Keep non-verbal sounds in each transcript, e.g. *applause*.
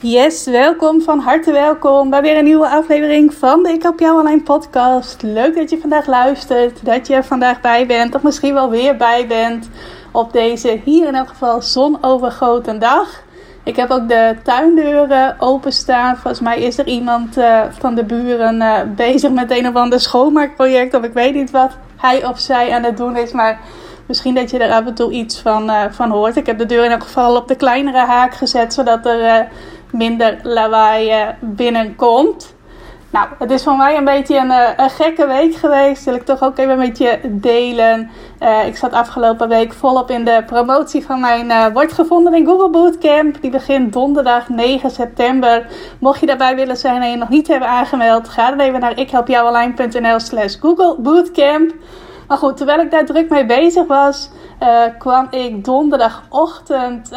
Yes, welkom, van harte welkom bij weer een nieuwe aflevering van de Ik Help Jou Online podcast. Leuk dat je vandaag luistert, dat je er vandaag bij bent of misschien wel weer bij bent op deze hier in elk geval zonovergoten dag. Ik heb ook de tuindeuren openstaan. Volgens mij is er iemand uh, van de buren uh, bezig met een of ander schoonmaakproject of ik weet niet wat hij of zij aan het doen is, maar... Misschien dat je er af en toe iets van, uh, van hoort. Ik heb de deur in elk geval op de kleinere haak gezet, zodat er minder lawaai eh, binnenkomt. Nou, het is voor mij een beetje een, eh, een, gekke week geweest. Wil ik toch ook even met je delen. Uh, ik zat afgelopen week volop in de promotie van mijn uh, Wordt gevonden in Google Bootcamp. Die begint donderdag 9 september. Mocht je daarbij willen zijn en je nog niet hebben aangemeld, ga dan even naar ikhelpjouonline.nl slash Google Bootcamp. Maar goed, terwijl ik daar druk mee bezig was, kwam ik donderdagochtend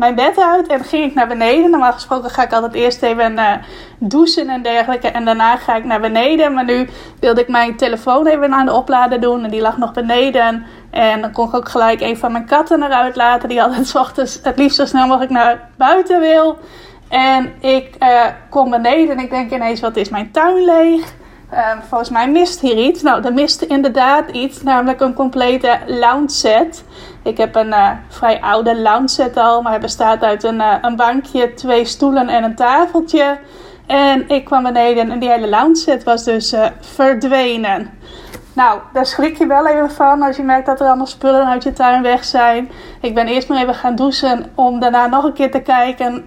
mijn bed uit en ging ik naar beneden. Normaal gesproken ga ik altijd eerst even uh, douchen en dergelijke. En daarna ga ik naar beneden. Maar nu wilde ik mijn telefoon even aan de oplader doen. En die lag nog beneden. En dan kon ik ook gelijk een van mijn katten eruit laten. Die altijd *laughs* ochtends het liefst zo snel mogelijk naar buiten wil. En ik uh, kom beneden en ik denk ineens, wat is mijn tuin leeg? Uh, volgens mij mist hier iets. Nou, er mist inderdaad iets, namelijk een complete lounge set. Ik heb een uh, vrij oude lounge set al, maar het bestaat uit een, uh, een bankje, twee stoelen en een tafeltje. En ik kwam beneden en die hele lounge set was dus verdwenen. Nou, daar schrik je wel even van als je merkt dat er allemaal spullen uit je tuin weg zijn. Ik ben eerst maar even gaan douchen om daarna nog een keer te kijken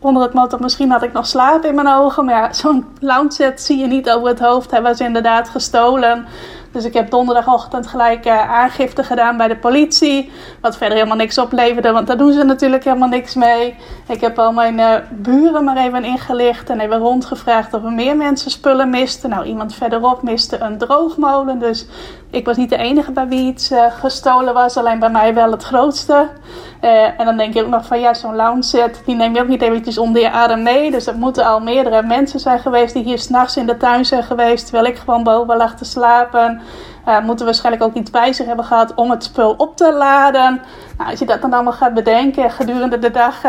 onder het motto, misschien had ik nog slaap in mijn ogen. Maar ja, zo'n lounge set zie je niet over het hoofd. Hij was inderdaad gestolen. Dus ik heb donderdagochtend gelijk uh, aangifte gedaan bij de politie. Wat verder helemaal niks opleverde, want daar doen ze natuurlijk helemaal niks mee. Ik heb al mijn uh, buren maar even ingelicht en even rondgevraagd of er meer mensen spullen misten. Nou, iemand verderop miste een droogmolen. Dus ik was niet de enige bij wie iets uh, gestolen was, alleen bij mij wel het grootste. en dan denk je ook nog van ja, zo'n lounge set, die neem je ook niet eventjes onder je adem mee. Dus er moeten al meerdere mensen zijn geweest die hier s'nachts in de tuin zijn geweest, terwijl ik gewoon boven lag te slapen. Uh, moeten waarschijnlijk ook iets bij zich hebben gehad om het spul op te laden. Nou, als je dat dan allemaal gaat bedenken, gedurende de dag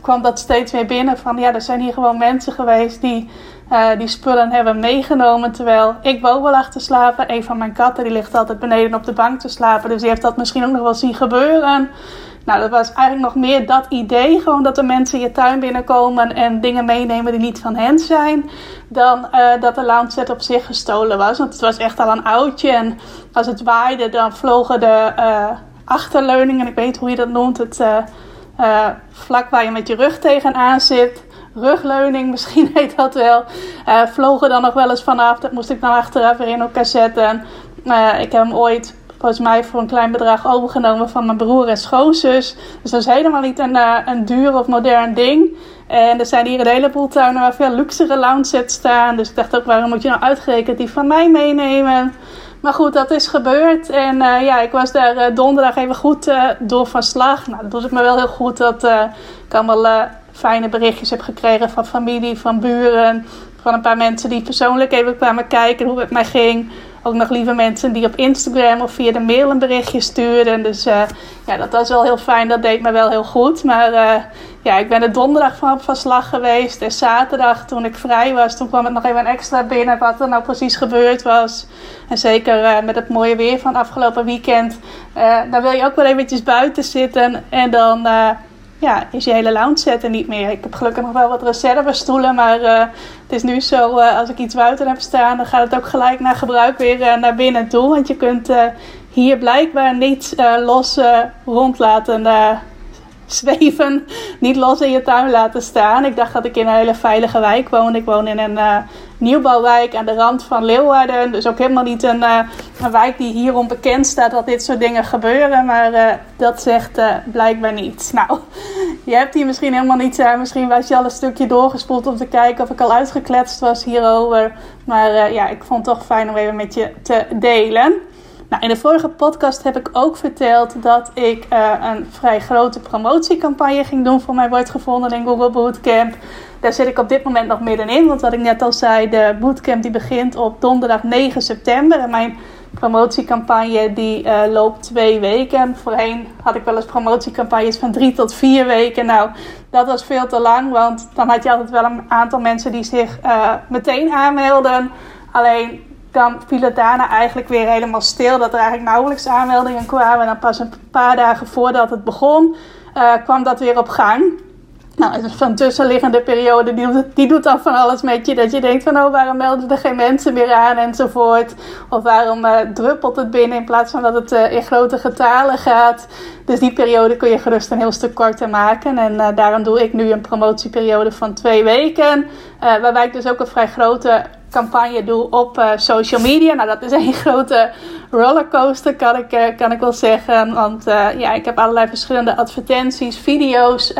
kwam dat steeds weer binnen. Van ja, er zijn hier gewoon mensen geweest die uh, die spullen hebben meegenomen. Terwijl ik boven lag te slapen. Een van mijn katten die ligt altijd beneden op de bank te slapen. Dus die heeft dat misschien ook nog wel zien gebeuren. Nou, dat was eigenlijk nog meer dat idee. Gewoon dat er mensen je tuin binnenkomen en dingen meenemen die niet van hen zijn. Dan uh, dat de lounge op zich gestolen was. Want het was echt al een oudje. En als het waaide, dan vlogen de uh, achterleuningen. Ik weet hoe je dat noemt. Het vlak waar je met je rug tegenaan zit. Rugleuning, *laughs* misschien heet dat wel. vlogen dan nog wel eens vanaf. Dat moest ik dan achteraf weer in elkaar zetten. ik heb hem ooit volgens mij voor een klein bedrag overgenomen van mijn broer en schoonzus. Dus dat is helemaal niet een, uh, een duur of modern ding. En er zijn hier een heleboel tuinen waar veel luxere lounge sets staan. Dus ik dacht ook, waarom moet je nou uitgerekend die van mij meenemen? Maar goed, dat is gebeurd. En uh, ja, ik was daar uh, donderdag even goed door van slag. Nou, dat doet het me wel heel goed dat ik allemaal fijne berichtjes heb gekregen van familie, van buren. Van een paar mensen die persoonlijk even kwamen kijken hoe het mij ging ook nog lieve mensen die op Instagram of via de mail een berichtje stuurden. Dus uh, ja, dat was wel heel fijn. Dat deed me wel heel goed. Maar uh, ja, ik ben er donderdag van van slag geweest. En zaterdag, toen ik vrij was, toen kwam het nog even extra binnen wat er nou precies gebeurd was. En zeker uh, met het mooie weer van afgelopen weekend. dan wil je ook wel eventjes buiten zitten. En dan ja, is je hele lounge set er niet meer. Ik heb gelukkig nog wel wat reservestoelen, maar uh, het is nu zo, uh, als ik iets buiten heb staan, dan gaat het ook gelijk naar gebruik weer uh, naar binnen toe. Want je kunt hier blijkbaar niet los rond laten zweven, niet los in je tuin laten staan. Ik dacht dat ik in een hele veilige wijk woon. Ik woon in een nieuwbouwwijk aan de rand van Leeuwarden. Dus ook helemaal niet een, uh, een wijk die hierom bekend staat dat dit soort dingen gebeuren. Maar uh, dat zegt uh, blijkbaar niet. Nou, je hebt hier misschien helemaal niet... misschien was je al een stukje doorgespoeld om te kijken of ik al uitgekletst was hierover. Maar ja, ik vond het toch fijn om even met je te delen. Nou, in de vorige podcast heb ik ook verteld dat ik uh, een vrij grote promotiecampagne ging doen voor mij wordt gevonden in Google Bootcamp. Daar zit ik op dit moment nog middenin, want wat ik net al zei, de bootcamp die begint op donderdag 9 september. En mijn promotiecampagne die uh, loopt twee weken. Voorheen had ik wel eens promotiecampagnes van drie tot vier weken. Nou, dat was veel te lang, want dan had je altijd wel een aantal mensen die zich uh, meteen aanmelden. Alleen dan viel het daarna eigenlijk weer helemaal stil. Dat er eigenlijk nauwelijks aanmeldingen kwamen. En dan pas een paar dagen voordat het begon, uh, kwam dat weer op gang. Nou, van tussenliggende periode, die, die doet dan van alles met je. Dat je denkt van, oh, waarom melden er geen mensen meer aan enzovoort. Of waarom uh, druppelt het binnen in plaats van dat het uh, in grote getalen gaat. Dus die periode kun je gerust een heel stuk korter maken. En daarom doe ik nu een promotieperiode van twee weken. waarbij ik dus ook een vrij grote campagne doe op uh, social media. Nou, dat is een *laughs* grote rollercoaster, kan ik, uh, kan ik wel zeggen. Want uh, ja, ik heb allerlei verschillende advertenties, video's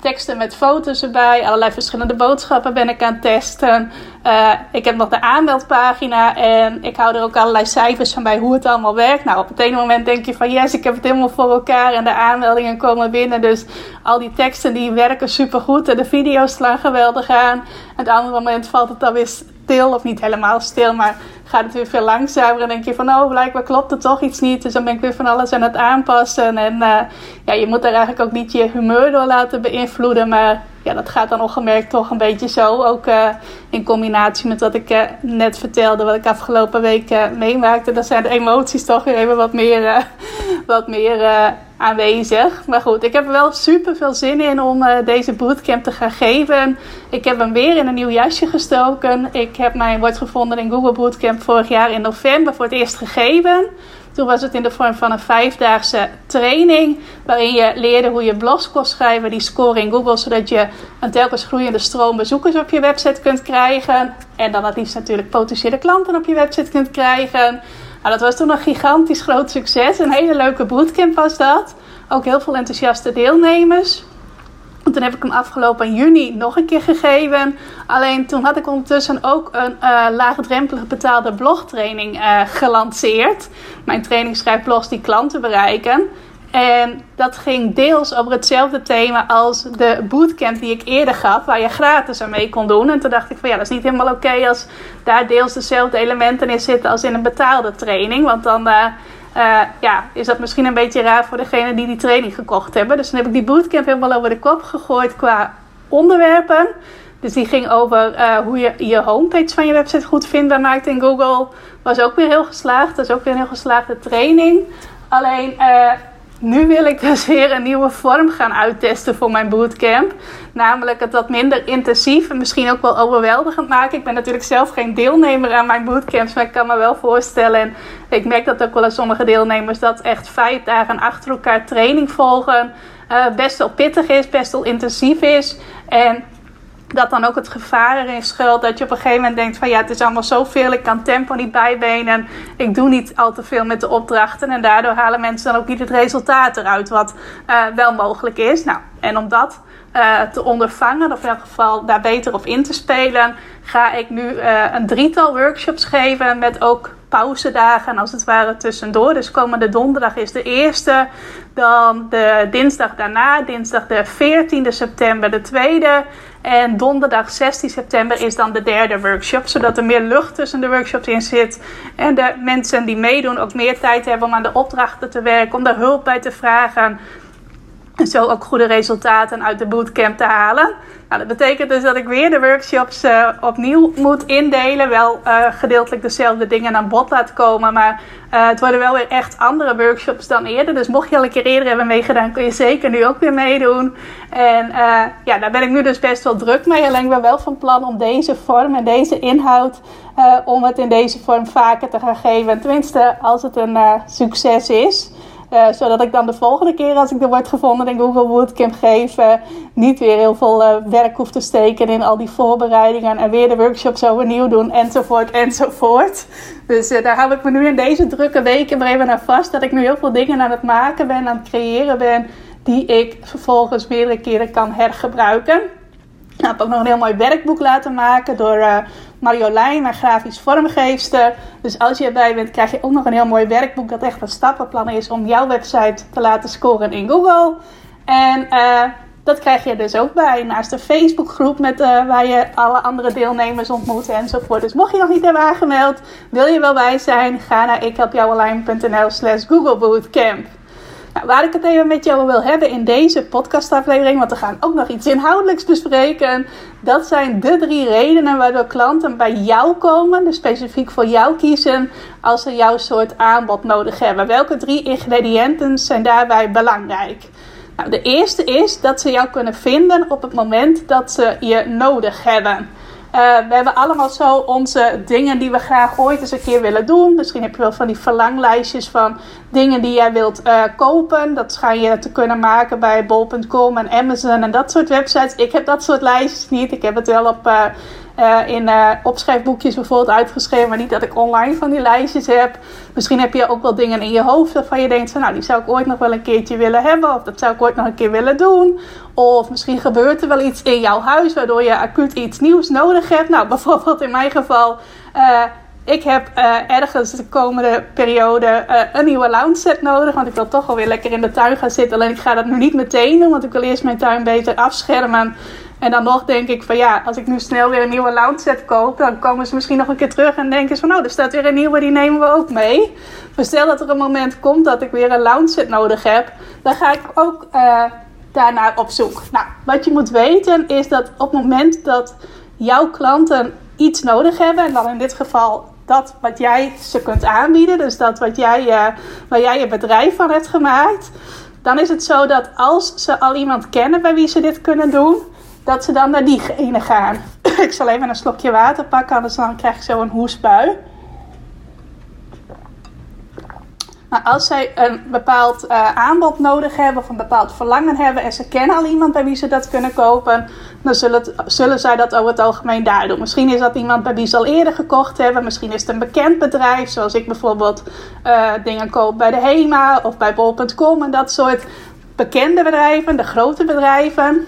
teksten met foto's erbij. Allerlei verschillende boodschappen ben ik aan het testen. Uh, ik heb nog de aanmeldpagina en ik hou er ook allerlei cijfers van bij hoe het allemaal werkt. Nou, op het ene moment denk je van yes, ik heb het helemaal voor elkaar en de aanmeldingen komen binnen. Dus al die teksten die werken super goed en de video's slaan geweldig aan. Het andere moment valt het dan weer stil, of niet helemaal stil, maar gaat het weer veel langzamer. En denk je van, oh, blijkbaar klopt er toch iets niet. Dus dan ben ik weer van alles aan het aanpassen. En uh, ja, je moet er eigenlijk ook niet je humeur door laten beïnvloeden. Maar ja, dat gaat dan ongemerkt toch een beetje zo. Ook uh, in combinatie met wat ik uh, net vertelde, wat ik afgelopen week meemaakte. Dan zijn de emoties toch weer even wat meer, *laughs* wat meer aanwezig. Maar goed, ik heb er wel super veel zin in om uh, deze bootcamp te gaan geven. Ik heb hem weer in een nieuw jasje gestoken. Ik heb mijn wordt gevonden in Google Bootcamp vorig jaar in november voor het eerst gegeven. Toen was het in de vorm van een vijfdaagse training. Waarin je leerde hoe je blogs kon schrijven, die scoren in Google. Zodat je een telkens groeiende stroom bezoekers op je website kunt krijgen. En dan het liefst natuurlijk potentiële klanten op je website kunt krijgen. Nou, dat was toen een gigantisch groot succes. Een hele leuke bootcamp was dat. Ook heel veel enthousiaste deelnemers. En toen heb ik hem afgelopen juni nog een keer gegeven. Alleen toen had ik ondertussen ook een uh, laagdrempelige betaalde blogtraining uh, gelanceerd. Mijn training schrijft die klanten bereiken. En dat ging deels over hetzelfde thema als de bootcamp die ik eerder gaf, waar je gratis aan mee kon doen. En toen dacht ik van ja, dat is niet helemaal oké als daar deels dezelfde elementen in zitten als in een betaalde training. Want dan uh, uh, ja, is dat misschien een beetje raar voor degene die die training gekocht hebben. Dus dan heb ik die bootcamp helemaal over de kop gegooid qua onderwerpen. Dus die ging over uh, hoe je je homepage van je website goed vindbaar maakt in Google. Was ook weer heel geslaagd. Dat is ook weer een heel geslaagde training. Alleen nu wil ik dus weer een nieuwe vorm gaan uittesten voor mijn bootcamp. Namelijk het wat minder intensief en misschien ook wel overweldigend maken. Ik ben natuurlijk zelf geen deelnemer aan mijn bootcamps, maar ik kan me wel voorstellen. En ik merk dat ook wel aan sommige deelnemers dat echt vijf dagen achter elkaar training volgen. Uh, best wel pittig is, best wel intensief is. En dat dan ook het gevaar erin schuilt dat je op een gegeven moment denkt van ja, het is allemaal zoveel, ik kan tempo niet bijbenen, ik doe niet al te veel met de opdrachten en daardoor halen mensen dan ook niet het resultaat eruit wat uh, wel mogelijk is. Nou, en om dat uh, te ondervangen, of in elk geval daar beter op in te spelen, ga ik nu uh, een drietal workshops geven met ook pauzedagen als het ware tussendoor. Dus komende donderdag is de eerste. Dan de dinsdag daarna, dinsdag de 14e september, de tweede. En donderdag 16 september is dan de derde workshop. Zodat er meer lucht tussen de workshops in zit. En de mensen die meedoen ook meer tijd hebben om aan de opdrachten te werken. Om daar hulp bij te vragen. En *laughs* zo ook goede resultaten uit de bootcamp te halen. Nou, dat betekent dus dat ik weer de workshops uh, opnieuw moet indelen. Wel uh, gedeeltelijk dezelfde dingen aan bod laat komen. Maar uh, het worden wel weer echt andere workshops dan eerder. Dus mocht je al een keer eerder hebben meegedaan, kun je zeker nu ook weer meedoen. En ja, daar ben ik nu dus best wel druk mee. Alleen ik ben wel van plan om deze vorm en deze inhoud... om het in deze vorm vaker te gaan geven. Tenminste, als het een succes is... Uh, zodat ik dan de volgende keer als ik er word gevonden in Google Bootcamp uh, niet weer heel veel uh, werk hoef te steken in al die voorbereidingen en weer de workshops overnieuw doen enzovoort enzovoort. Dus daar hou ik me nu in deze drukke weken maar even naar vast dat ik nu heel veel dingen aan het maken ben, aan het creëren ben, die ik vervolgens meerdere keren kan hergebruiken. Nou, ik heb ook nog een heel mooi werkboek laten maken door uh, Marjolein, mijn grafisch vormgeefster. Dus als je erbij bent, krijg je ook nog een heel mooi werkboek dat echt een stappenplan is om jouw website te laten scoren in Google. En uh, dat krijg je dus ook bij. Naast de Facebookgroep met, uh, waar je alle andere deelnemers ontmoet enzovoort. Dus mocht je nog niet hebben aangemeld, wil je wel bij zijn, ga naar ikhelpjouonline.nl slash Google Bootcamp. Nou, waar ik het even met jou wil hebben in deze podcastaflevering, want we gaan ook nog iets inhoudelijks bespreken. Dat zijn de drie redenen waardoor klanten bij jou komen, dus specifiek voor jou kiezen, als ze jouw soort aanbod nodig hebben. Welke drie ingrediënten zijn daarbij belangrijk? Nou, de eerste is dat ze jou kunnen vinden op het moment dat ze je nodig hebben. Uh, we hebben allemaal zo onze dingen die we graag ooit eens een keer willen doen. Misschien heb je wel van die verlanglijstjes van dingen die jij wilt uh, kopen. Dat schijn je te kunnen maken bij bol.com en Amazon en dat soort websites. Ik heb dat soort lijstjes niet. Ik heb het wel op uh, in uh, opschrijfboekjes bijvoorbeeld uitgeschreven, maar niet dat ik online van die lijstjes heb. Misschien heb je ook wel dingen in je hoofd waarvan je denkt van nou, die zou ik ooit nog wel een keertje willen hebben, of dat zou ik ooit nog een keer willen doen. Of misschien gebeurt er wel iets in jouw huis waardoor je acuut iets nieuws nodig hebt. Nou, *laughs* bijvoorbeeld in mijn geval. Uh, ik heb ergens de komende periode een nieuwe lounge set nodig. Want ik wil toch wel weer lekker in de tuin gaan zitten. Alleen ik ga dat nu niet meteen doen. Want ik wil eerst mijn tuin beter afschermen. En dan nog denk ik van ja, als ik nu snel weer een nieuwe lounge set koop, dan komen ze misschien nog een keer terug en denken ze van nou, er staat weer een nieuwe, die nemen we ook mee. Maar stel dat er een moment komt dat ik weer een lounge set nodig heb, dan ga ik ook uh, daarnaar op zoek. Nou, wat je moet weten is dat op het moment dat jouw klanten iets nodig hebben, en dan in dit geval dat wat jij ze kunt aanbieden, dus dat wat jij, uh, waar jij je bedrijf van hebt gemaakt, dan is het zo dat als ze al iemand kennen bij wie ze dit kunnen doen, dat ze dan naar diegene gaan. *clears throat* ik zal even een slokje water pakken, anders dan krijg ik zo een hoestbui. Maar als zij een bepaald uh, aanbod nodig hebben of een bepaald verlangen hebben en ze kennen al iemand bij wie ze dat kunnen kopen, dan zullen, zullen zij dat over het algemeen daar doen. Misschien is dat iemand bij wie ze al eerder gekocht hebben, misschien is het een bekend bedrijf, zoals ik bijvoorbeeld uh, dingen koop bij de HEMA of bij bol.com en dat soort bekende bedrijven, de grote bedrijven.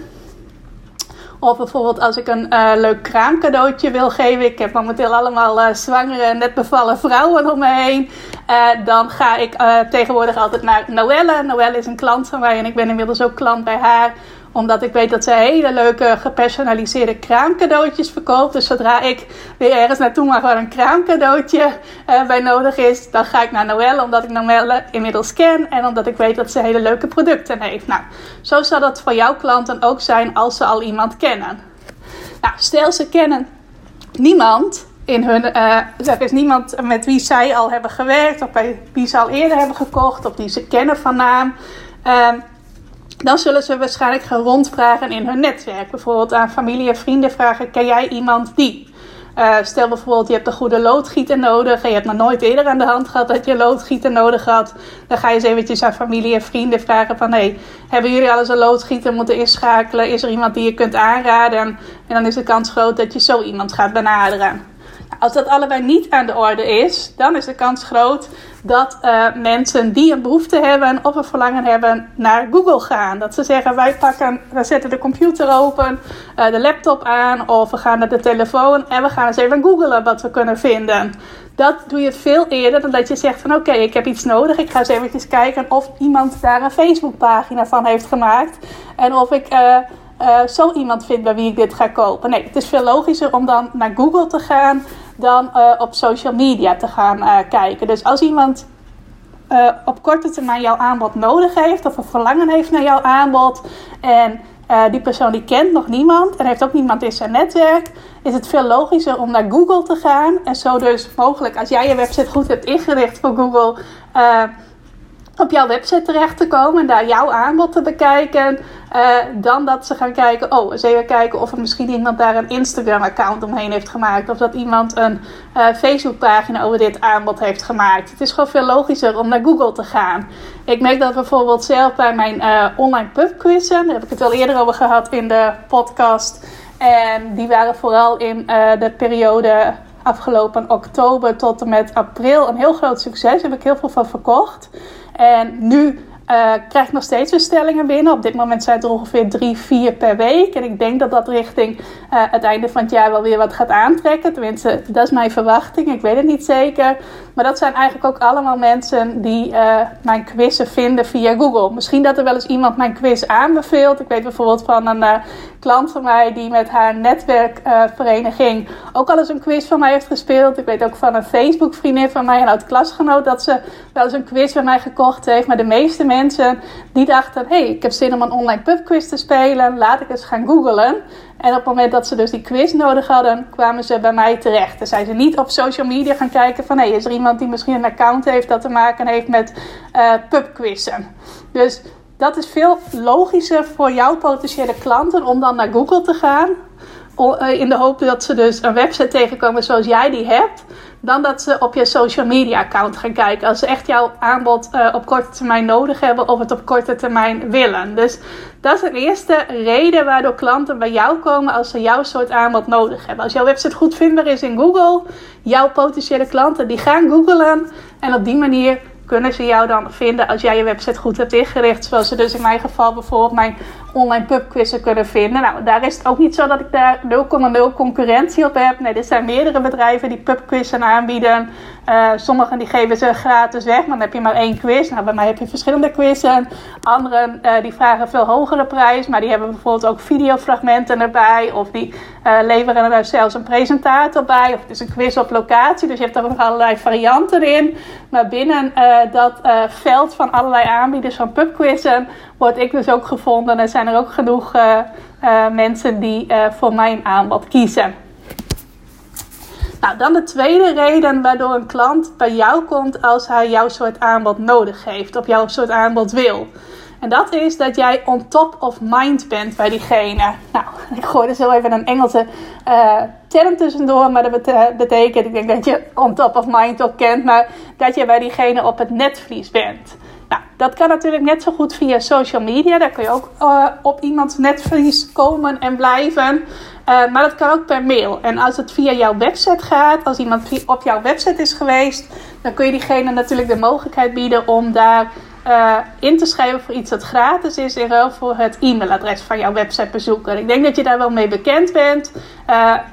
Of bijvoorbeeld als ik een uh, leuk kraamcadeautje wil geven. Ik heb momenteel allemaal uh, zwangere en net bevallen vrouwen om me heen. Uh, dan ga ik tegenwoordig altijd naar Noelle. Noelle is een klant van mij en ik ben inmiddels ook klant bij haar omdat ik weet dat ze hele leuke gepersonaliseerde kraamcadeautjes verkoopt. Dus zodra ik weer ergens naartoe mag waar een kraamcadeautje uh, bij nodig is, dan ga ik naar Noelle. Omdat ik Noelle inmiddels ken en omdat ik weet dat ze hele leuke producten heeft. Nou, zo zal dat voor jouw klanten ook zijn als ze al iemand kennen. Nou, stel ze kennen niemand in hun, uh, is niemand met wie zij al hebben gewerkt, of bij wie ze al eerder hebben gekocht, of die ze kennen van naam. Uh, dan zullen ze waarschijnlijk gaan rondvragen in hun netwerk. Bijvoorbeeld aan familie en vrienden vragen: ken jij iemand die? Uh, stel bijvoorbeeld, je hebt een goede loodgieter nodig en je hebt nog nooit eerder aan de hand gehad dat je loodgieter nodig had. Dan ga je eens eventjes aan familie en vrienden vragen van, hey, hebben jullie al eens een loodgieter moeten inschakelen? Is er iemand die je kunt aanraden? En dan is de kans groot dat je zo iemand gaat benaderen. Als dat allebei niet aan de orde is, dan is de kans groot dat uh, mensen die een behoefte hebben of een verlangen hebben naar Google gaan. Dat ze zeggen: wij pakken, we zetten de computer open, uh, de laptop aan of we gaan naar de telefoon en we gaan eens even googlen wat we kunnen vinden. Dat doe je veel eerder dan dat je zegt van oké, ik heb iets nodig. Ik ga eens eventjes kijken of iemand daar een Facebookpagina van heeft gemaakt. En of ik uh, uh, zo iemand vind bij wie ik dit ga kopen. Nee, het is veel logischer om dan naar Google te gaan dan uh, op social media te gaan uh, kijken. Dus als iemand op korte termijn jouw aanbod nodig heeft of een verlangen heeft naar jouw aanbod en die persoon die kent nog niemand en heeft ook niemand in zijn netwerk, is het veel logischer om naar Google te gaan en zo dus mogelijk als jij je website goed hebt ingericht voor Google op jouw website terecht te komen en daar jouw aanbod te bekijken. Uh, dan dat ze gaan kijken, oh, eens even kijken of er misschien iemand daar een Instagram-account omheen heeft gemaakt. Of dat iemand een uh, Facebook-pagina over dit aanbod heeft gemaakt. Het is gewoon veel logischer om naar Google te gaan. Ik merk dat bijvoorbeeld zelf bij mijn uh, online pubquizzen, daar heb ik het al eerder over gehad in de podcast. En die waren vooral in de periode afgelopen oktober tot en met april een heel groot succes. Daar heb ik heel veel van verkocht. En nu uh, nog steeds bestellingen binnen. Op dit moment zijn het er ongeveer drie, vier per week. En ik denk dat dat richting uh, het einde van het jaar wel weer wat gaat aantrekken. Tenminste, dat is mijn verwachting. Ik weet het niet zeker. Maar dat zijn eigenlijk ook allemaal mensen die uh, mijn quizzen vinden via Google. Misschien dat er wel eens iemand mijn quiz aanbeveelt. Ik weet bijvoorbeeld van een klant van mij die met haar netwerkvereniging ook al eens een quiz van mij heeft gespeeld. Ik weet ook van een Facebook vriendin van mij, een oud klasgenoot, dat ze wel eens een quiz van mij gekocht heeft. Maar de meeste mensen die dachten, hey, ik heb zin om een online pubquiz te spelen, laat ik eens gaan googlen. En op het moment dat ze dus die quiz nodig hadden, kwamen ze bij mij terecht. Dan zijn ze niet op social media gaan kijken van... hé, hey, is er iemand die misschien een account heeft dat te maken heeft met uh, pubquizzen. Dus dat is veel logischer voor jouw potentiële klanten om dan naar Google te gaan. Eh, in de hoop dat ze dus een website tegenkomen zoals jij die hebt. Dan dat ze op je social media account gaan kijken. Als ze echt jouw aanbod uh, op korte termijn nodig hebben of het op korte termijn willen. Dus dat is de eerste reden waardoor klanten bij jou komen als ze jouw soort aanbod nodig hebben. Als jouw website goed vindbaar is in Google, jouw potentiële klanten die gaan googlen. En op die manier kunnen ze jou dan vinden als jij je website goed hebt ingericht. Zoals ze dus in mijn geval bijvoorbeeld mijn online pubquizzen kunnen vinden. Nou, daar is het ook niet zo dat ik daar 0,0 concurrentie op heb. Nee, er zijn meerdere bedrijven die pubquizzen aanbieden. Uh, sommigen die geven ze gratis weg, maar dan heb je maar één quiz. Nou, bij mij heb je verschillende quizzen. Anderen uh, die vragen een veel hogere prijs, maar die hebben bijvoorbeeld ook videofragmenten erbij. Of die uh, leveren er zelfs een presentator bij. Of het is een quiz op locatie, dus je hebt er allerlei varianten in. Maar binnen dat veld van allerlei aanbieders van pubquizzen word ik dus ook gevonden. En zijn er ook genoeg mensen die voor mijn aanbod kiezen. Nou, dan de tweede reden waardoor een klant bij jou komt als hij jouw soort aanbod nodig heeft, of jouw soort aanbod wil. En dat is dat jij on top of mind bent bij diegene. Nou, *laughs* ik gooi er zo even een Engelse uh, term tussendoor, maar dat betekent, ik denk dat je on top of mind ook kent, maar dat je bij diegene op het netvlies bent. Nou, dat kan natuurlijk net zo goed via social media. Daar kun je ook uh, op iemands netvlies komen en blijven. Uh, maar dat kan ook per mail. En als het via jouw website gaat, als iemand op jouw website is geweest, dan kun je diegene natuurlijk de mogelijkheid bieden om daar uh, in te schrijven voor iets dat gratis is in ruil voor het e-mailadres van jouw websitebezoeker. Ik denk dat je daar wel mee bekend bent.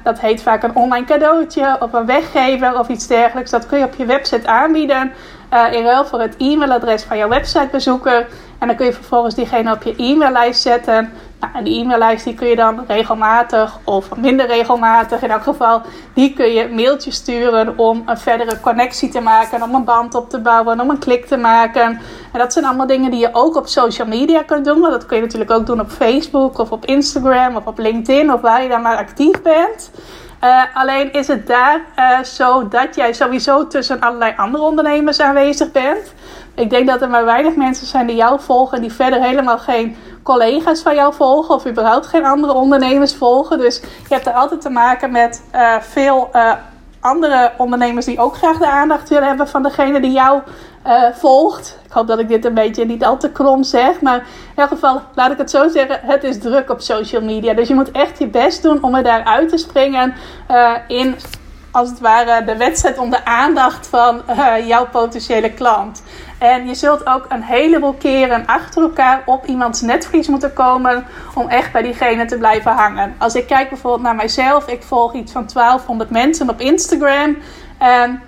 Dat heet vaak een online cadeautje of een weggever of iets dergelijks. Dat kun je op je website aanbieden uh, in ruil voor het e-mailadres van jouw websitebezoeker. En dan kun je vervolgens diegene op je e-maillijst zetten. Nou, en die e-maillijst die kun je dan regelmatig of minder regelmatig in elk geval, die kun je mailtjes sturen om een verdere connectie te maken, om een band op te bouwen, om een klik te maken. En dat zijn allemaal dingen die je ook op social media kunt doen. Maar dat kun je natuurlijk ook doen op Facebook of op Instagram of op LinkedIn of waar je dan maar actief bent. Uh, alleen is het daar uh, zo dat jij sowieso tussen allerlei andere ondernemers aanwezig bent. Ik denk dat er maar weinig mensen zijn die jou volgen, die verder helemaal geen collega's van jou volgen of überhaupt geen andere ondernemers volgen. Dus je hebt er altijd te maken met uh, veel andere ondernemers die ook graag de aandacht willen hebben van degene die jou uh, volgt. Ik hoop dat ik dit een beetje niet al te krom zeg. Maar in elk geval, laat ik het zo zeggen, het is druk op social media. Dus je moet echt je best doen om er daaruit te springen uh, in als het ware de wedstrijd om de aandacht van uh, jouw potentiële klant. En je zult ook een heleboel keren achter elkaar op iemands netvlies moeten komen om echt bij diegene te blijven hangen. Als ik kijk bijvoorbeeld naar mijzelf, ik volg iets van 1200 mensen op Instagram. En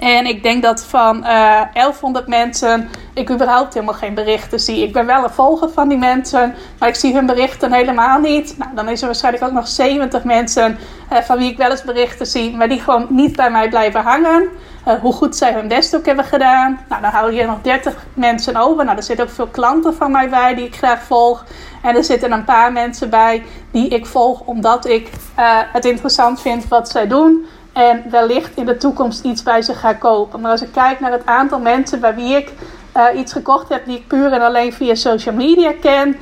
en ik denk dat van uh, eh, 1100 mensen ik überhaupt helemaal geen berichten zie. Ik ben wel een volger van die mensen, maar ik zie hun berichten helemaal niet. Nou, dan is er waarschijnlijk ook nog 70 mensen uh, van wie ik wel eens berichten zie, maar die gewoon niet bij mij blijven hangen. Uh, hoe goed zij hun best ook hebben gedaan. Nou, dan hou je nog 30 mensen over. Nou, er zitten ook veel klanten van mij bij die ik graag volg. En er zitten een paar mensen bij die ik volg omdat ik het interessant vind wat zij doen. En wellicht in de toekomst iets bij ze ga kopen. Maar als ik kijk naar het aantal mensen bij wie ik iets gekocht heb die ik puur en alleen via social media ken,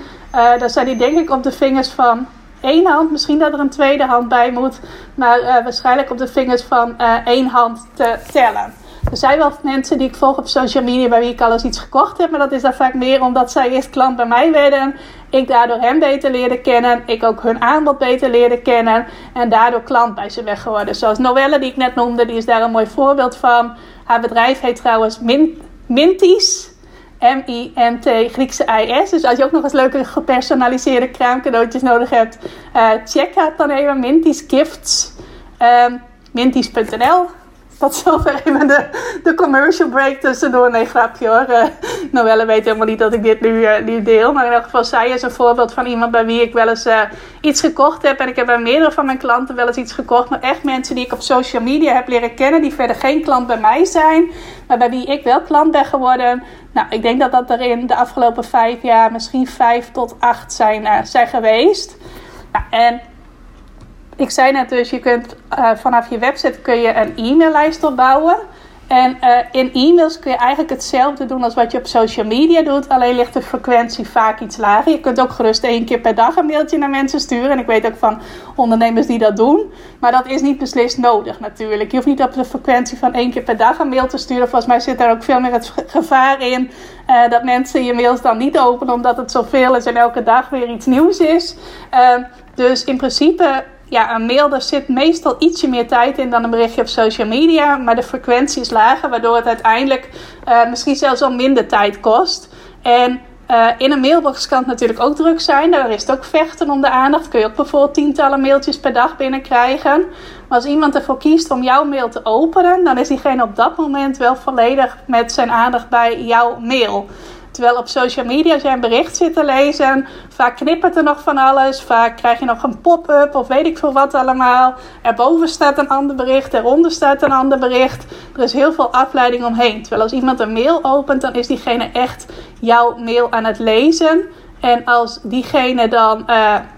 dan zijn die denk ik op de vingers van één hand. Misschien dat er een tweede hand bij moet, maar waarschijnlijk op de vingers van één hand te tellen. Er zijn wel mensen die ik volg op social media bij wie ik al eens iets gekocht heb. Maar dat is dan vaak meer omdat zij eerst klant bij mij werden. Ik daardoor hen beter leerde kennen. Ik ook hun aanbod beter leerde kennen. En daardoor klant bij ze weg geworden. Zoals Noelle die ik net noemde. Die is daar een mooi voorbeeld van. Haar bedrijf heet trouwens Min Minties. M-I-N-T, Griekse I-S. Dus als je ook nog eens leuke gepersonaliseerde kraamcadeautjes nodig hebt, uh, check het dan even. Minties Gifts. Um, Minties.nl dat is even de, de commercial break tussendoor. Nee, grapje hoor. Uh, Noelle weet helemaal niet dat ik dit nu, uh, deel. Maar in elk geval, zij is een voorbeeld van iemand bij wie ik wel eens uh, iets gekocht heb. En ik heb bij meerdere van mijn klanten wel eens iets gekocht. Maar echt mensen die ik op social media heb leren kennen. Die verder geen klant bij mij zijn. Maar bij wie ik wel klant ben geworden. Nou, ik denk dat dat er in de afgelopen vijf jaar misschien vijf tot acht zijn, zijn geweest. Nou, en ik zei net dus, je kunt uh, vanaf je website kun je een e-maillijst opbouwen. En uh, in e-mails kun je eigenlijk hetzelfde doen als wat je op social media doet. Alleen ligt de frequentie vaak iets lager. Je kunt ook gerust één keer per dag een mailtje naar mensen sturen. En ik weet ook van ondernemers die dat doen. Maar dat is niet beslist nodig natuurlijk. Je hoeft niet op de frequentie van één keer per dag een mail te sturen. Volgens mij zit daar ook veel meer het gevaar in. Uh, dat mensen je mails dan niet openen omdat het zoveel is en elke dag weer iets nieuws is. Dus in principe ja, een mail, daar zit meestal ietsje meer tijd in dan een berichtje op social media. Maar de frequentie is lager, waardoor het uiteindelijk uh, misschien zelfs al minder tijd kost. En uh, in een mailbox kan het natuurlijk ook druk zijn. Daar is het ook vechten om de aandacht. Kun je ook bijvoorbeeld tientallen mailtjes per dag binnenkrijgen. Maar als iemand ervoor kiest om jouw mail te openen, dan is diegene op dat moment wel volledig met zijn aandacht bij jouw mail. Terwijl op social media, als jij een bericht zit te lezen, vaak knippert er nog van alles. Vaak krijg je nog een pop-up of weet ik veel wat allemaal. Erboven staat een ander bericht, eronder staat een ander bericht. Er is heel veel afleiding omheen. Terwijl als iemand een mail opent, dan is diegene echt jouw mail aan het lezen. En als diegene dan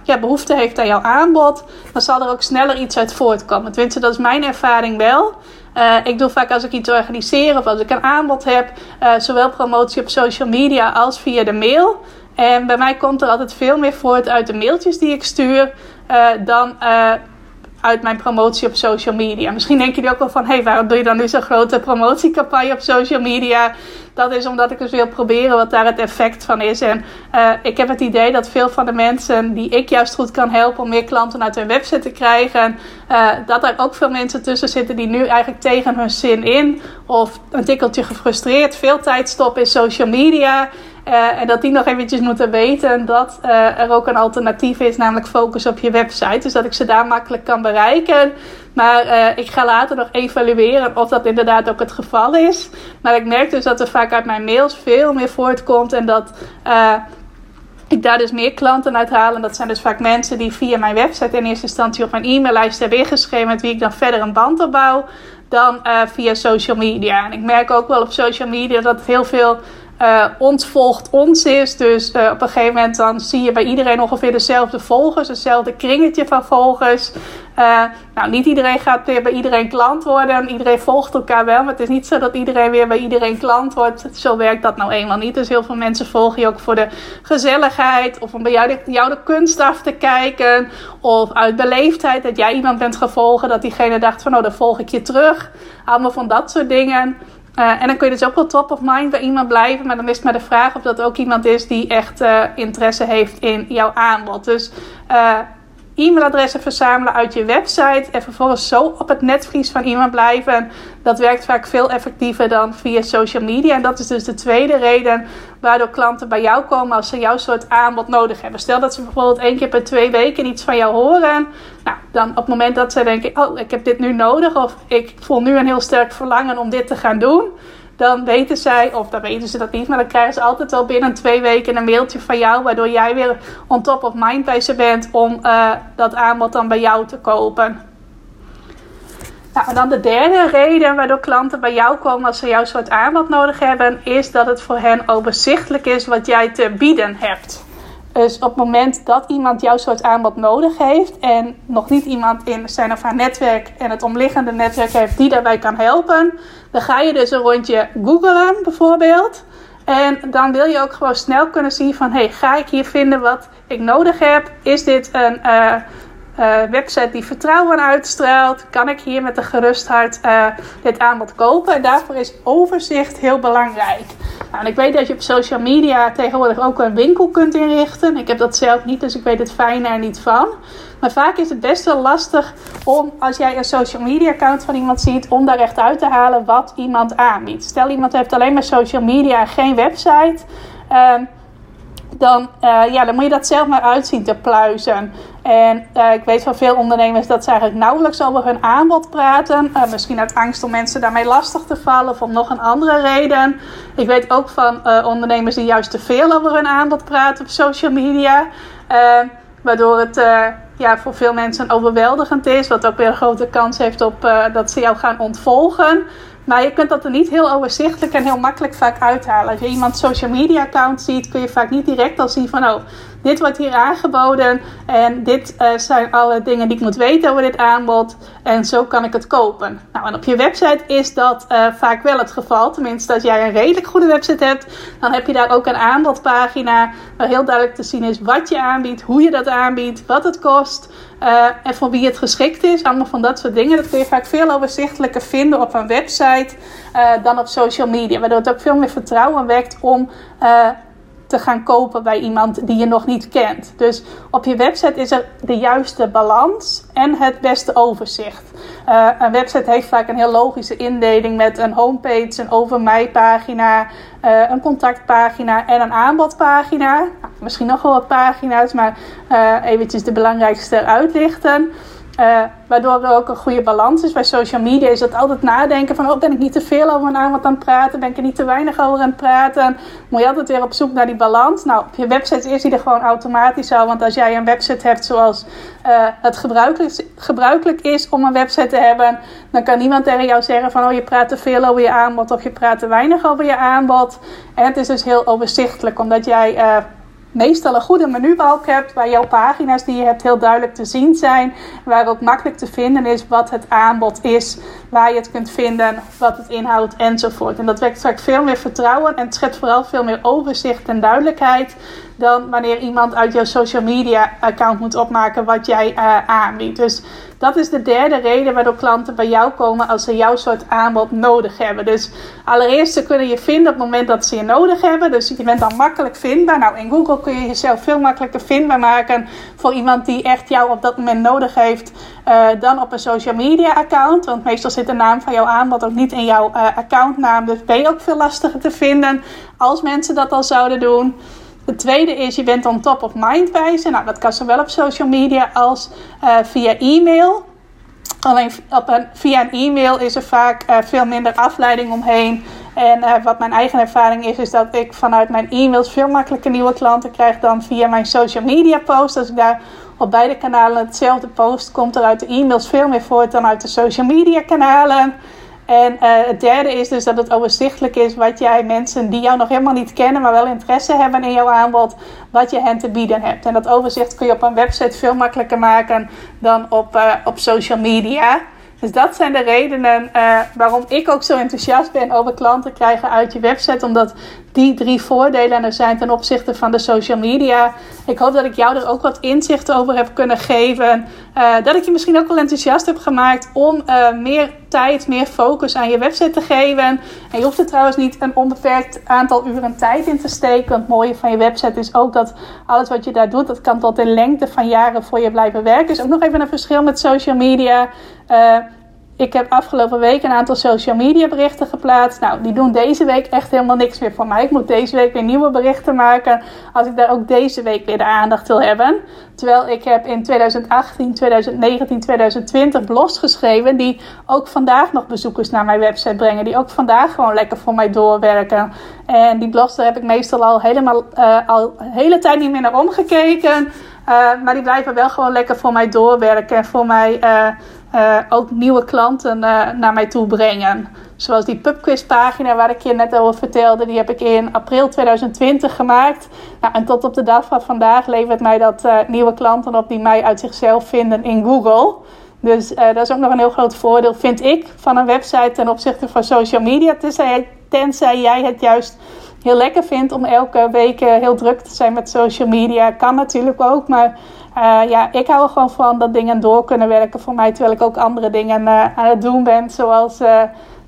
ja, behoefte heeft aan jouw aanbod, dan zal er ook sneller iets uit voortkomen. Tenminste, dat is mijn ervaring wel. Uh, ik doe vaak als ik iets organiseer of als ik een aanbod heb, uh, zowel promotie op social media als via de mail. En bij mij komt er altijd veel meer voort uit de mailtjes die ik stuur uh, dan uit mijn promotie op social media. Misschien denken jullie ook wel van: hé, hey, waarom doe je dan nu zo'n grote promotiecampagne op social media? Dat is omdat ik dus wil proberen wat daar het effect van is. En uh, ik heb het idee dat veel van de mensen die ik juist goed kan helpen om meer klanten uit hun website te krijgen, uh, dat er ook veel mensen tussen zitten die nu eigenlijk tegen hun zin in of een tikkeltje gefrustreerd veel tijd stoppen in social media. Uh, en dat die nog eventjes moeten weten dat uh, er ook een alternatief is, namelijk focus op je website. Dus dat ik ze daar makkelijk kan bereiken. Maar uh, ik ga later nog evalueren of dat inderdaad ook het geval is. Maar ik merk dus dat er vaak uit mijn mails veel meer voortkomt en dat ik daar dus meer klanten uit haal. En dat zijn dus vaak mensen die via mijn website in eerste instantie op mijn e-maillijst hebben ingeschreven, met wie ik dan verder een band opbouw. Dan via social media. En ik merk ook wel op social media dat heel veel uh, ons volgt ons is. Dus uh, op een gegeven moment dan zie je bij iedereen ongeveer dezelfde volgers, hetzelfde kringetje van volgers. Uh, nou, niet iedereen gaat weer bij iedereen klant worden. Iedereen volgt elkaar wel, maar het is niet zo dat iedereen weer bij iedereen klant wordt. Zo werkt dat nou eenmaal niet. Dus heel veel mensen volgen je ook voor de gezelligheid of om bij jou de, de kunst af te kijken. Of uit beleefdheid dat jij iemand bent gevolgen, dat diegene dacht van, oh, dan volg ik je terug. Allemaal van dat soort dingen. Uh, en dan kun je dus ook wel top of mind bij iemand blijven. Maar dan is maar de vraag of dat ook iemand is die echt uh, interesse heeft in jouw aanbod. Dus uh, e-mailadressen verzamelen uit je website en vervolgens zo op het netvlies van iemand blijven. Dat werkt vaak veel effectiever dan via social media. En dat is dus de tweede reden waardoor klanten bij jou komen als ze jouw soort aanbod nodig hebben. Stel dat ze bijvoorbeeld één keer per twee weken iets van jou horen. Nou, dan op het moment dat ze denken: Oh, ik heb dit nu nodig, of ik voel nu een heel sterk verlangen om dit te gaan doen dan weten zij, of dan weten ze dat niet, maar dan krijgen ze altijd wel binnen twee weken een mailtje van jou, waardoor jij weer on top of mind bij ze bent om uh, dat aanbod dan bij jou te kopen. Nou, en dan de derde reden waardoor klanten bij jou komen als ze jouw soort aanbod nodig hebben, is dat het voor hen overzichtelijk is wat jij te bieden hebt. Dus op het moment dat iemand jouw soort aanbod nodig heeft en nog niet iemand in zijn of haar netwerk en het omliggende netwerk heeft die daarbij kan helpen, dan ga je dus een rondje googlen bijvoorbeeld. En dan wil je ook gewoon snel kunnen zien van... hey, ga ik hier vinden wat ik nodig heb? Is dit een... Uh, uh, website die vertrouwen uitstraalt, kan ik hier met een gerust hart uh, dit aanbod kopen. En daarvoor is overzicht heel belangrijk. Nou, ik weet dat je op social media tegenwoordig ook een winkel kunt inrichten. Ik heb dat zelf niet, dus ik weet het fijn er niet van. Maar vaak is het best wel lastig om, als jij een social media account van iemand ziet, om daar echt uit te halen wat iemand aanbiedt. Stel iemand heeft alleen maar social media en geen website. Uh, dan, uh, ja, dan moet je dat zelf maar uitzien te pluizen. En uh, ik weet van veel ondernemers dat ze eigenlijk nauwelijks over hun aanbod praten. Uh, misschien uit angst om mensen daarmee lastig te vallen of om nog een andere reden. Ik weet ook van ondernemers die juist te veel over hun aanbod praten op social media. waardoor het ja, voor veel mensen overweldigend is. Wat ook weer een grote kans heeft op dat ze jou gaan ontvolgen. Maar je kunt dat er niet heel overzichtelijk en heel makkelijk vaak uithalen. Als je iemand social media account ziet, kun je vaak niet direct al zien van oh, dit wordt hier aangeboden en dit uh, zijn alle dingen die ik moet weten over dit aanbod en zo kan ik het kopen. Nou, en op je website is dat uh, vaak wel het geval. Tenminste, als jij een redelijk goede website hebt, dan heb je daar ook een aanbodpagina waar heel duidelijk te zien is wat je aanbiedt, hoe je dat aanbiedt, wat het kost. Uh, en voor wie het geschikt is. Allemaal van dat soort dingen. Dat kun je vaak veel overzichtelijker vinden op een website dan op social media. Waardoor het ook veel meer vertrouwen wekt om te gaan kopen bij iemand die je nog niet kent. Dus op je website is er de juiste balans en het beste overzicht. Uh, een website heeft vaak een heel logische indeling met een homepage, een over mij pagina, uh, een contactpagina en een aanbodpagina. Nou, misschien nog wel wat pagina's, maar uh, eventjes de belangrijkste eruit lichten. Uh, waardoor er ook een goede balans is. Bij social media is het altijd nadenken van... oh, ben ik niet te veel over een aanbod aan het praten? Ben ik er niet te weinig over aan het praten? Moet je altijd weer op zoek naar die balans. Nou, op je website is die er gewoon automatisch al. Want als jij een website hebt zoals uh, het gebruikelijk, is om een website te hebben... dan kan niemand tegen jou zeggen van... oh, je praat te veel over je aanbod of je praat te weinig over je aanbod. En het is dus heel overzichtelijk, omdat jij... Uh, meestal een goede menubalk hebt, waar jouw pagina's die je hebt heel duidelijk te zien zijn, waar ook makkelijk te vinden is wat het aanbod is, waar je het kunt vinden, wat het inhoudt enzovoort. En dat wekt vaak veel meer vertrouwen en het schept vooral veel meer overzicht en duidelijkheid dan wanneer iemand uit jouw social media account moet opmaken wat jij uh, aanbiedt. Dus dat is de derde reden waardoor klanten bij jou komen als ze jouw soort aanbod nodig hebben. Dus allereerst ze kunnen je vinden op het moment dat ze je nodig hebben. Dus je bent dan makkelijk vindbaar. Nou, in Google kun je jezelf veel makkelijker vindbaar maken voor iemand die echt jou op dat moment nodig heeft uh, dan op een social media account. Want meestal zit de naam van jouw aanbod ook niet in jouw uh, accountnaam. Dus ben je ook veel lastiger te vinden als mensen dat al zouden doen. Het tweede is, je bent on top of mind wijzen. Nou, dat kan zowel op social media als uh, via e-mail. Alleen op via een e-mail is er vaak uh, veel minder afleiding omheen. En uh, wat mijn eigen ervaring is, is dat ik vanuit mijn e-mails veel makkelijker nieuwe klanten krijg dan via mijn social media post. Als ik daar op beide kanalen hetzelfde post, komt er uit de e-mails veel meer voort dan uit de social media kanalen. En uh, het derde is dus dat het overzichtelijk is wat jij mensen die jou nog helemaal niet kennen, maar wel interesse hebben in jouw aanbod, wat je hen te bieden hebt. En dat overzicht kun je op een website veel makkelijker maken dan op, uh, op social media. Dus dat zijn de redenen uh, waarom ik ook zo enthousiast ben over klanten krijgen uit je website. Omdat die drie voordelen er zijn ten opzichte van de social media. Ik hoop dat ik jou er ook wat inzicht over heb kunnen geven. Uh, dat ik je misschien ook wel enthousiast heb gemaakt om uh, meer tijd, meer focus aan je website te geven. En je hoeft er trouwens niet een onbeperkt aantal uren tijd in te steken. Het mooie van je website is ook dat alles wat je daar doet, dat kan tot de lengte van jaren voor je blijven werken. Is ook nog even een verschil met social media. Uh, ik heb afgelopen week een aantal social media berichten geplaatst. Nou, die doen deze week echt helemaal niks meer voor mij. Ik moet deze week weer nieuwe berichten maken. Als ik daar ook deze week weer de aandacht wil hebben. Terwijl ik heb in 2018, 2019, 2020 blogs geschreven. Die ook vandaag nog bezoekers naar mijn website brengen. Die ook vandaag gewoon lekker voor mij doorwerken. En die blogs daar heb ik meestal al helemaal uh, al hele tijd niet meer naar omgekeken. Uh, maar die blijven wel gewoon lekker voor mij doorwerken. En voor mij... Uh, uh, ook nieuwe klanten naar mij toe brengen. Zoals die pubquiz pagina waar ik je net over vertelde. Die heb ik in april 2020 gemaakt. Nou, en tot op de dag van vandaag levert mij dat nieuwe klanten op die mij uit zichzelf vinden in Google. Dus dat is ook nog een heel groot voordeel, vind ik, van een website ten opzichte van social media. Tenzij jij het juist heel lekker vindt om elke week heel druk te zijn met social media. Kan natuurlijk ook, maar ja, ik hou er gewoon van dat dingen door kunnen werken voor mij. Terwijl ik ook andere dingen aan het doen ben, zoals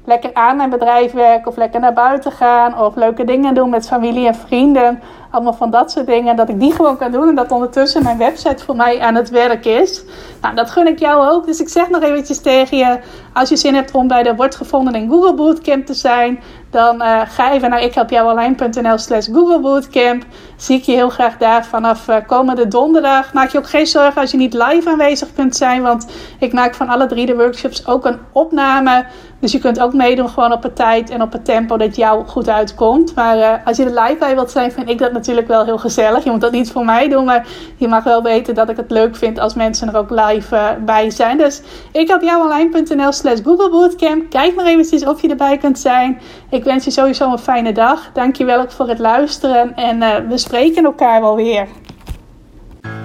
lekker aan mijn bedrijf werken of lekker naar buiten gaan of leuke dingen doen met familie en vrienden. Allemaal van dat soort dingen. Dat ik die gewoon kan doen en dat ondertussen mijn website voor mij aan het werk is. Nou, dat gun ik jou ook. Dus ik zeg nog eventjes tegen je. Als je zin hebt om bij de Wordt Gevonden in Google Bootcamp te zijn. Dan uh, ga even naar ikhelpjouonline.nl slash Google Bootcamp. Zie ik je heel graag daar vanaf uh, komende donderdag. Maak je ook geen zorgen als je niet live aanwezig kunt zijn. Want ik maak van alle drie de workshops ook een opname. Dus je kunt ook meedoen gewoon op een tijd en op het tempo dat jou goed uitkomt. Maar uh, als je er live bij wilt zijn, vind ik dat natuurlijk wel heel gezellig. Je moet dat niet voor mij doen, maar je mag wel weten dat ik het leuk vind als mensen er ook live uh, bij zijn. Dus ik heb jouonline.nl slash Google Bootcamp. Kijk maar eventjes of je erbij kunt zijn. Ik wens je sowieso een fijne dag. Dankjewel ook voor het luisteren en uh, we spreken elkaar wel weer.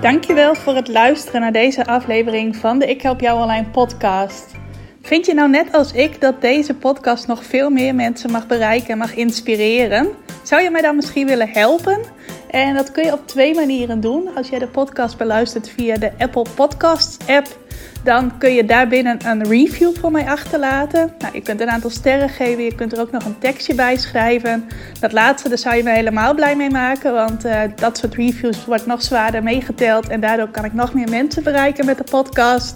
Dankjewel voor het luisteren naar deze aflevering van de Ik Help Jou Online podcast. Vind je nou net als ik dat deze podcast nog veel meer mensen mag bereiken en mag inspireren? Zou je mij dan misschien willen helpen? En dat kun je op twee manieren doen. Als jij de podcast beluistert via de Apple Podcasts app, dan kun je daarbinnen een review voor mij achterlaten. Nou, je kunt een aantal sterren geven, je kunt er ook nog een tekstje bij schrijven. Dat laatste, daar zou je me helemaal blij mee maken, want uh, dat soort reviews wordt nog zwaarder meegeteld en daardoor kan ik nog meer mensen bereiken met de podcast.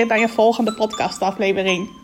bij een volgende podcastaflevering.